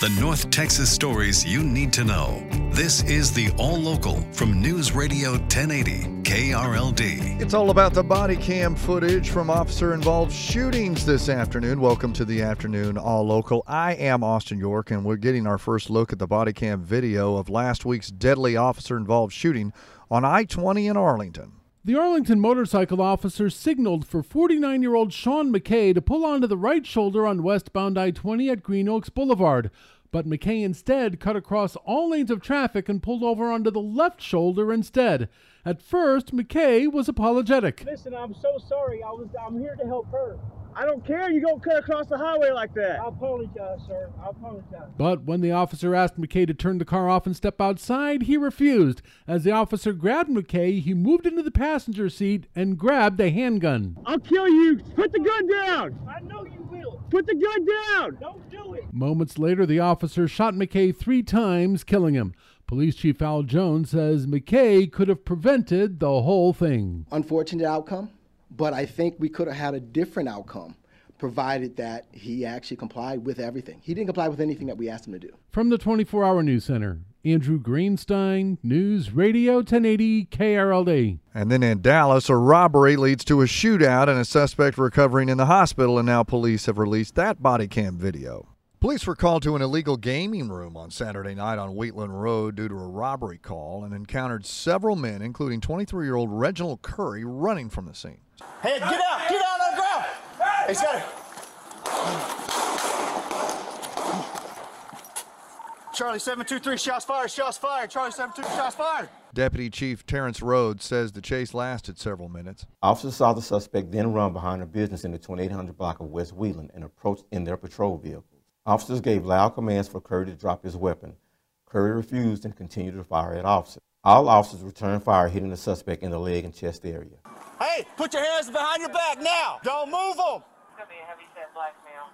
The North Texas stories you need to know. This is the All Local from News Radio 1080 KRLD. It's all about the body cam footage from officer involved shootings this afternoon. Welcome to the afternoon All Local. I am Austin York, and we're getting our first look at the body cam video of last week's deadly officer involved shooting on I 20 in Arlington. The Arlington motorcycle officer signaled for 49 year old Sean McKay to pull onto the right shoulder on westbound I 20 at Green Oaks Boulevard. But McKay instead cut across all lanes of traffic and pulled over onto the left shoulder instead. At first, McKay was apologetic. Listen, I'm so sorry. I was I'm here to help her. I don't care. You gonna cut across the highway like that. I apologize, sir. I apologize. But when the officer asked McKay to turn the car off and step outside, he refused. As the officer grabbed McKay, he moved into the passenger seat and grabbed a handgun. I'll kill you. Put the gun down. I know you will. Put the gun down. Don't do it. Moments later, the officer shot McKay three times, killing him. Police Chief Al Jones says McKay could have prevented the whole thing. Unfortunate outcome, but I think we could have had a different outcome provided that he actually complied with everything. He didn't comply with anything that we asked him to do. From the 24 Hour News Center, Andrew Greenstein, News Radio 1080 KRLD. And then in Dallas, a robbery leads to a shootout and a suspect recovering in the hospital, and now police have released that body cam video. Police were called to an illegal gaming room on Saturday night on Wheatland Road due to a robbery call and encountered several men, including 23 year old Reginald Curry, running from the scene. Hey, get out! Get out on the ground! He's got it. Charlie 723, shots fired, shots fired. Charlie 723, shots fired. Deputy Chief Terrence Rhodes says the chase lasted several minutes. Officers saw the suspect then run behind a business in the 2800 block of West Wheatland and approached in their patrol vehicles. Officers gave loud commands for Curry to drop his weapon. Curry refused and continued to fire at officers. All officers returned fire, hitting the suspect in the leg and chest area. Hey, put your hands behind your back now. Don't move them. Could be a heavy set black male.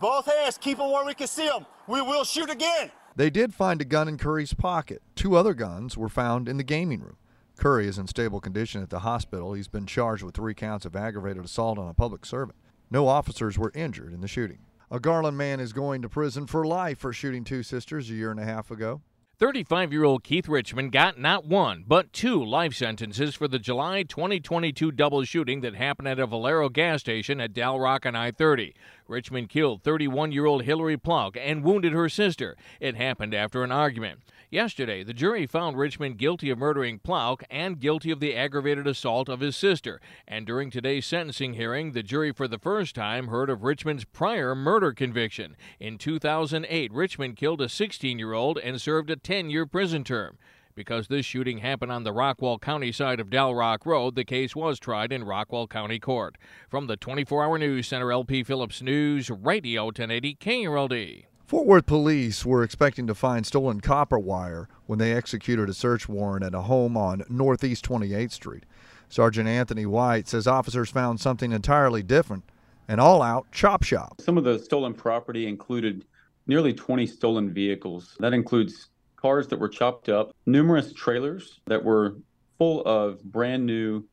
Both hands, keep them where we can see them. We will shoot again. They did find a gun in Curry's pocket. Two other guns were found in the gaming room. Curry is in stable condition at the hospital. He's been charged with three counts of aggravated assault on a public servant. No officers were injured in the shooting. A Garland man is going to prison for life for shooting two sisters a year and a half ago. 35 year old Keith Richmond got not one, but two life sentences for the July 2022 double shooting that happened at a Valero gas station at Dalrock on I 30. Richmond killed 31 year old Hillary Plunk and wounded her sister. It happened after an argument. Yesterday, the jury found Richmond guilty of murdering Plunk and guilty of the aggravated assault of his sister. And during today's sentencing hearing, the jury for the first time heard of Richmond's prior murder conviction. In 2008, Richmond killed a 16 year old and served a 10 year prison term. Because this shooting happened on the Rockwall County side of Dalrock Road, the case was tried in Rockwall County Court. From the 24 Hour News Center, LP Phillips News, Radio 1080 KRLD. Fort Worth police were expecting to find stolen copper wire when they executed a search warrant at a home on Northeast 28th Street. Sergeant Anthony White says officers found something entirely different an all out chop shop. Some of the stolen property included nearly 20 stolen vehicles. That includes cars that were chopped up, numerous trailers that were full of brand new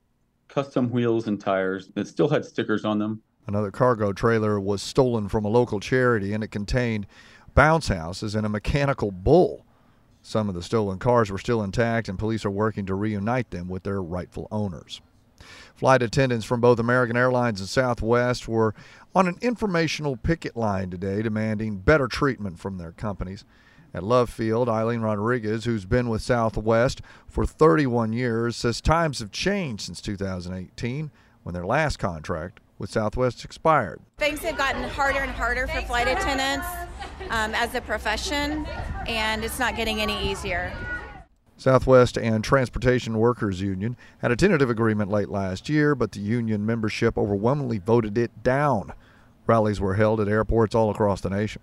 custom wheels and tires that still had stickers on them. Another cargo trailer was stolen from a local charity and it contained bounce houses and a mechanical bull. Some of the stolen cars were still intact, and police are working to reunite them with their rightful owners. Flight attendants from both American Airlines and Southwest were on an informational picket line today demanding better treatment from their companies. At Love Field, Eileen Rodriguez, who's been with Southwest for 31 years, says times have changed since 2018 when their last contract with Southwest expired. Things have gotten harder and harder for flight attendants um, as a profession, and it's not getting any easier. Southwest and Transportation Workers Union had a tentative agreement late last year, but the union membership overwhelmingly voted it down. Rallies were held at airports all across the nation.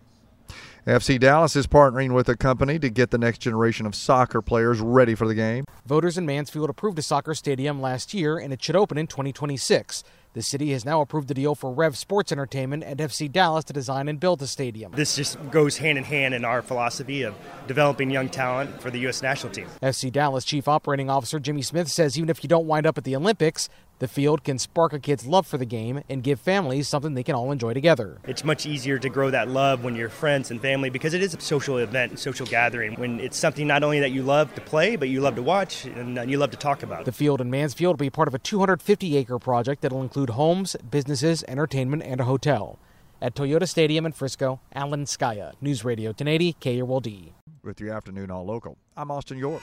FC Dallas is partnering with a company to get the next generation of soccer players ready for the game. Voters in Mansfield approved a soccer stadium last year, and it should open in 2026. The city has now approved the deal for Rev Sports Entertainment and FC Dallas to design and build the stadium. This just goes hand in hand in our philosophy of developing young talent for the U.S. national team. FC Dallas Chief Operating Officer Jimmy Smith says even if you don't wind up at the Olympics, The field can spark a kid's love for the game and give families something they can all enjoy together. It's much easier to grow that love when you're friends and family because it is a social event and social gathering. When it's something not only that you love to play, but you love to watch and uh, you love to talk about. The field in Mansfield will be part of a 250 acre project that will include homes, businesses, entertainment, and a hotel. At Toyota Stadium in Frisco, Alan Scaia, News Radio 1080 KRLD. With your afternoon all local, I'm Austin York.